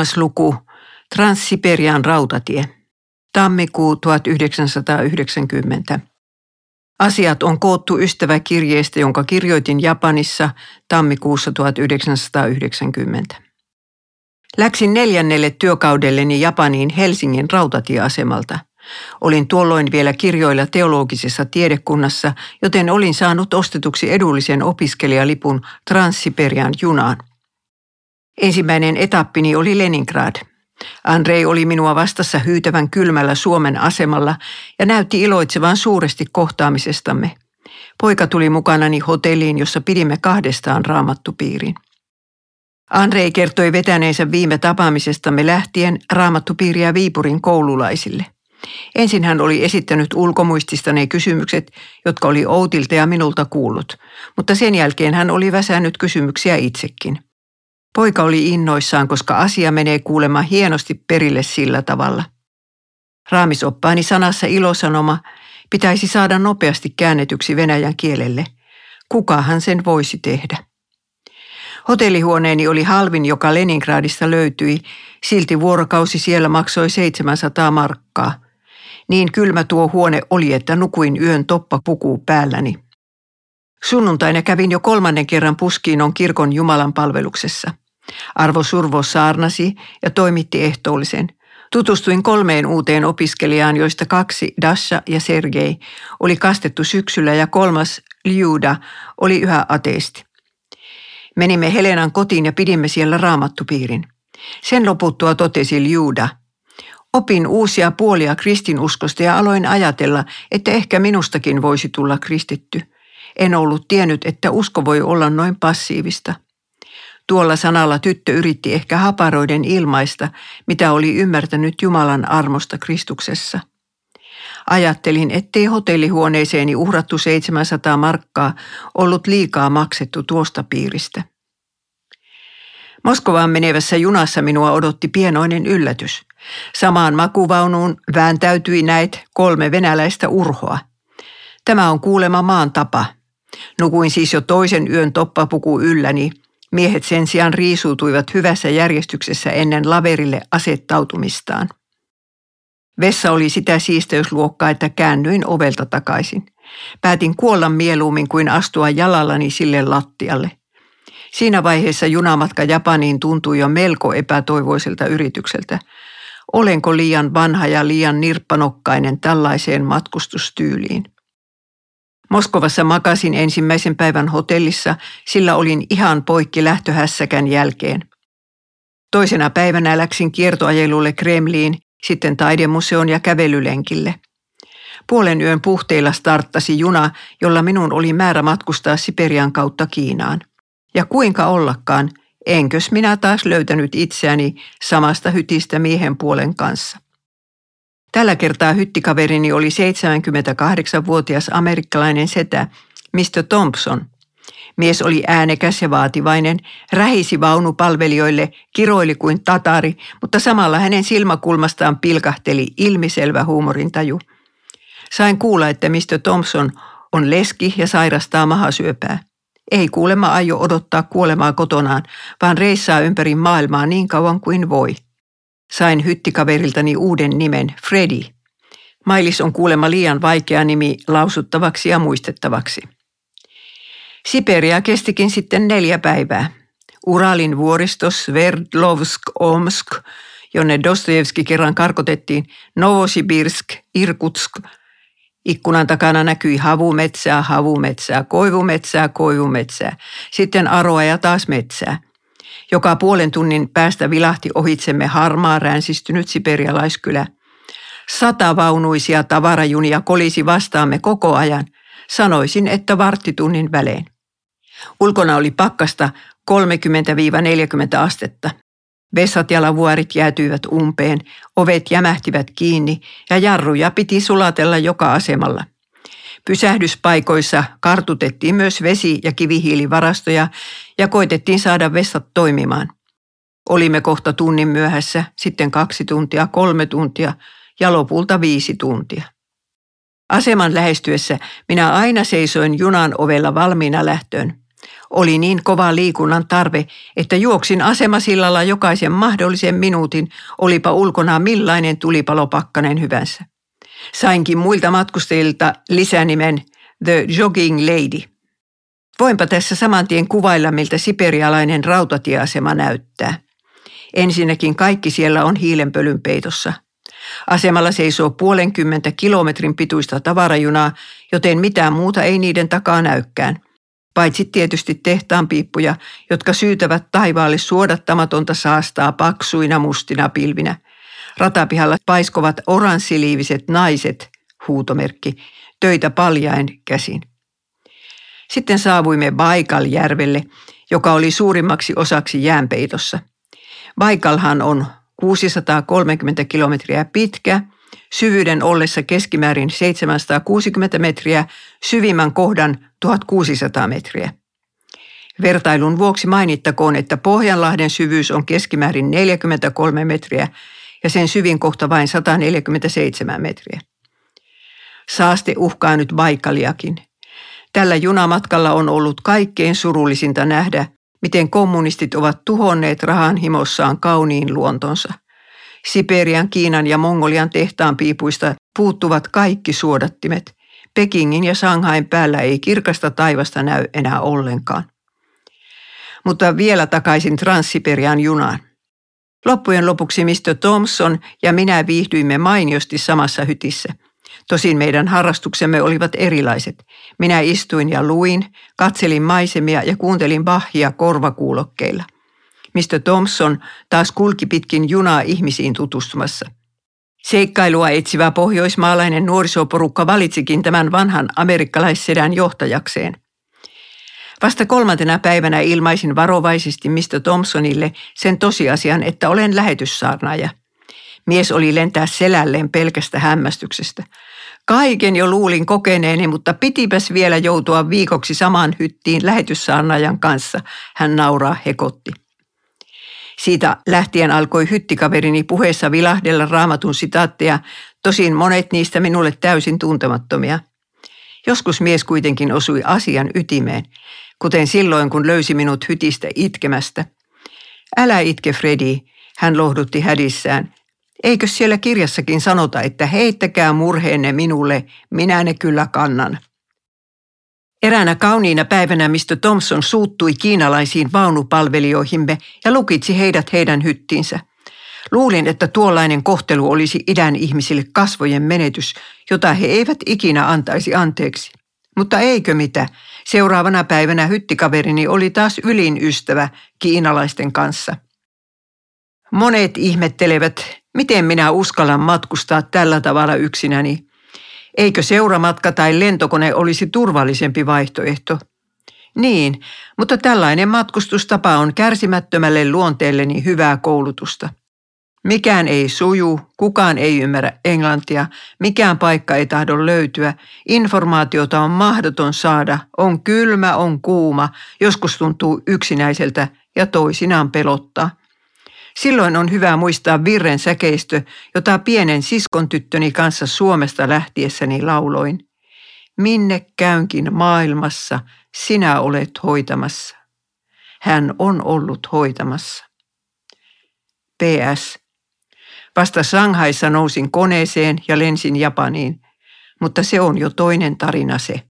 Kolmas luku. Transsiperian rautatie. Tammikuu 1990. Asiat on koottu ystäväkirjeestä, jonka kirjoitin Japanissa tammikuussa 1990. Läksin neljännelle työkaudelleni Japaniin Helsingin rautatieasemalta. Olin tuolloin vielä kirjoilla teologisessa tiedekunnassa, joten olin saanut ostetuksi edullisen opiskelijalipun Transsiperian junaan. Ensimmäinen etappini oli Leningrad. Andrei oli minua vastassa hyytävän kylmällä Suomen asemalla ja näytti iloitsevan suuresti kohtaamisestamme. Poika tuli mukanani hotelliin, jossa pidimme kahdestaan raamattupiirin. Andrei kertoi vetäneensä viime tapaamisestamme lähtien raamattupiiriä Viipurin koululaisille. Ensin hän oli esittänyt ulkomuistista ne kysymykset, jotka oli Outilta ja minulta kuullut, mutta sen jälkeen hän oli väsännyt kysymyksiä itsekin – Poika oli innoissaan, koska asia menee kuulemma hienosti perille sillä tavalla. Raamisoppaani sanassa ilosanoma pitäisi saada nopeasti käännetyksi venäjän kielelle. Kukahan sen voisi tehdä? Hotellihuoneeni oli halvin, joka Leningradista löytyi, silti vuorokausi siellä maksoi 700 markkaa. Niin kylmä tuo huone oli, että nukuin yön toppapuku päälläni. Sunnuntaina kävin jo kolmannen kerran Puskiinon kirkon Jumalan palveluksessa. Arvo Survo saarnasi ja toimitti ehtoollisen. Tutustuin kolmeen uuteen opiskelijaan, joista kaksi, Dasha ja Sergei, oli kastettu syksyllä ja kolmas, Liuda, oli yhä ateisti. Menimme Helenan kotiin ja pidimme siellä raamattupiirin. Sen loputtua totesi Liuda. Opin uusia puolia kristinuskosta ja aloin ajatella, että ehkä minustakin voisi tulla kristitty. En ollut tiennyt, että usko voi olla noin passiivista. Tuolla sanalla tyttö yritti ehkä haparoiden ilmaista, mitä oli ymmärtänyt Jumalan armosta Kristuksessa. Ajattelin, ettei hotellihuoneeseeni uhrattu 700 markkaa ollut liikaa maksettu tuosta piiristä. Moskovaan menevässä junassa minua odotti pienoinen yllätys. Samaan makuvaunuun vääntäytyi näet kolme venäläistä urhoa. Tämä on kuulema maan tapa. Nukuin siis jo toisen yön toppapuku ylläni Miehet sen sijaan riisuutuivat hyvässä järjestyksessä ennen laverille asettautumistaan. Vessa oli sitä siisteysluokkaa, että käännyin ovelta takaisin. Päätin kuolla mieluummin kuin astua jalallani sille lattialle. Siinä vaiheessa junamatka Japaniin tuntui jo melko epätoivoiselta yritykseltä. Olenko liian vanha ja liian nirppanokkainen tällaiseen matkustustyyliin? Moskovassa makasin ensimmäisen päivän hotellissa, sillä olin ihan poikki lähtöhässäkän jälkeen. Toisena päivänä läksin kiertoajelulle Kremliin, sitten taidemuseon ja kävelylenkille. Puolen yön puhteilla starttasi juna, jolla minun oli määrä matkustaa Siperian kautta Kiinaan. Ja kuinka ollakaan, enkös minä taas löytänyt itseäni samasta hytistä miehen puolen kanssa. Tällä kertaa hyttikaverini oli 78-vuotias amerikkalainen setä, Mr. Thompson. Mies oli äänekäs ja vaativainen, rähisi vaunupalvelijoille, kiroili kuin tatari, mutta samalla hänen silmäkulmastaan pilkahteli ilmiselvä huumorintaju. Sain kuulla, että Mr. Thompson on leski ja sairastaa mahasyöpää. Ei kuulema aio odottaa kuolemaa kotonaan, vaan reissaa ympäri maailmaa niin kauan kuin voi. Sain hyttikaveriltani uuden nimen, Freddy. Mailis on kuulemma liian vaikea nimi lausuttavaksi ja muistettavaksi. Siperia kestikin sitten neljä päivää. Uralin vuoristo Sverdlovsk Omsk, jonne Dostojevski kerran karkotettiin, Novosibirsk, Irkutsk. Ikkunan takana näkyi havumetsää, havumetsää, koivumetsää, koivumetsää, sitten aroa ja taas metsää – joka puolen tunnin päästä vilahti ohitsemme harmaa ränsistynyt siperialaiskylä. Sata vaunuisia tavarajunia kolisi vastaamme koko ajan. Sanoisin, että varttitunnin välein. Ulkona oli pakkasta 30-40 astetta. Vessat ja lavuarit jäätyivät umpeen, ovet jämähtivät kiinni ja jarruja piti sulatella joka asemalla. Pysähdyspaikoissa kartutettiin myös vesi- ja kivihiilivarastoja ja koitettiin saada vessat toimimaan. Olimme kohta tunnin myöhässä, sitten kaksi tuntia, kolme tuntia ja lopulta viisi tuntia. Aseman lähestyessä minä aina seisoin junan ovella valmiina lähtöön. Oli niin kova liikunnan tarve, että juoksin asemasillalla jokaisen mahdollisen minuutin, olipa ulkona millainen tulipalopakkanen hyvänsä. Sainkin muilta matkustajilta lisänimen The Jogging Lady. Voinpa tässä saman tien kuvailla, miltä siperialainen rautatieasema näyttää. Ensinnäkin kaikki siellä on hiilenpölyn peitossa. Asemalla seisoo puolenkymmentä kilometrin pituista tavarajunaa, joten mitään muuta ei niiden takaa näykään. Paitsi tietysti tehtaan piippuja, jotka syytävät taivaalle suodattamatonta saastaa paksuina mustina pilvinä. Ratapihalla paiskovat oranssiliiviset naiset, huutomerkki, töitä paljain käsin. Sitten saavuimme Baikaljärvelle, joka oli suurimmaksi osaksi jäänpeitossa. Baikalhan on 630 kilometriä pitkä, syvyyden ollessa keskimäärin 760 metriä, syvimmän kohdan 1600 metriä. Vertailun vuoksi mainittakoon, että Pohjanlahden syvyys on keskimäärin 43 metriä ja sen syvin kohta vain 147 metriä. Saaste uhkaa nyt Baikaliakin. Tällä junamatkalla on ollut kaikkein surullisinta nähdä, miten kommunistit ovat tuhonneet rahan himossaan kauniin luontonsa. Siperian, Kiinan ja Mongolian tehtaan piipuista puuttuvat kaikki suodattimet. Pekingin ja Shanghain päällä ei kirkasta taivasta näy enää ollenkaan. Mutta vielä takaisin Transsiperian junaan. Loppujen lopuksi Mr. Thompson ja minä viihdyimme mainiosti samassa hytissä – Tosin meidän harrastuksemme olivat erilaiset. Minä istuin ja luin, katselin maisemia ja kuuntelin bahia korvakuulokkeilla. Mr. Thompson taas kulki pitkin junaa ihmisiin tutustumassa. Seikkailua etsivä pohjoismaalainen nuorisoporukka valitsikin tämän vanhan amerikkalaissedän johtajakseen. Vasta kolmantena päivänä ilmaisin varovaisesti Mr. Thompsonille sen tosiasian, että olen lähetyssaarnaaja. Mies oli lentää selälleen pelkästä hämmästyksestä. Kaiken jo luulin kokeneeni, mutta pitipäs vielä joutua viikoksi samaan hyttiin lähetyssaarnaajan kanssa, hän nauraa hekotti. Siitä lähtien alkoi hyttikaverini puheessa vilahdella raamatun sitaatteja, tosin monet niistä minulle täysin tuntemattomia. Joskus mies kuitenkin osui asian ytimeen, kuten silloin kun löysi minut hytistä itkemästä. Älä itke, Freddy, hän lohdutti hädissään. Eikö siellä kirjassakin sanota, että heittäkää murheenne minulle, minä ne kyllä kannan. Eräänä kauniina päivänä Mr. Thompson suuttui kiinalaisiin vaunupalvelijoihimme ja lukitsi heidät heidän hyttiinsä. Luulin, että tuollainen kohtelu olisi idän ihmisille kasvojen menetys, jota he eivät ikinä antaisi anteeksi. Mutta eikö mitä, seuraavana päivänä hyttikaverini oli taas ylin ystävä kiinalaisten kanssa. Monet ihmettelevät, Miten minä uskallan matkustaa tällä tavalla yksinäni? Eikö seuramatka tai lentokone olisi turvallisempi vaihtoehto? Niin, mutta tällainen matkustustapa on kärsimättömälle luonteelleni hyvää koulutusta. Mikään ei suju, kukaan ei ymmärrä englantia, mikään paikka ei tahdo löytyä, informaatiota on mahdoton saada, on kylmä, on kuuma, joskus tuntuu yksinäiseltä ja toisinaan pelottaa. Silloin on hyvä muistaa virren säkeistö, jota pienen siskon tyttöni kanssa Suomesta lähtiessäni lauloin. Minne käynkin maailmassa, sinä olet hoitamassa. Hän on ollut hoitamassa. PS. Vasta Shanghaissa nousin koneeseen ja lensin Japaniin, mutta se on jo toinen tarina se.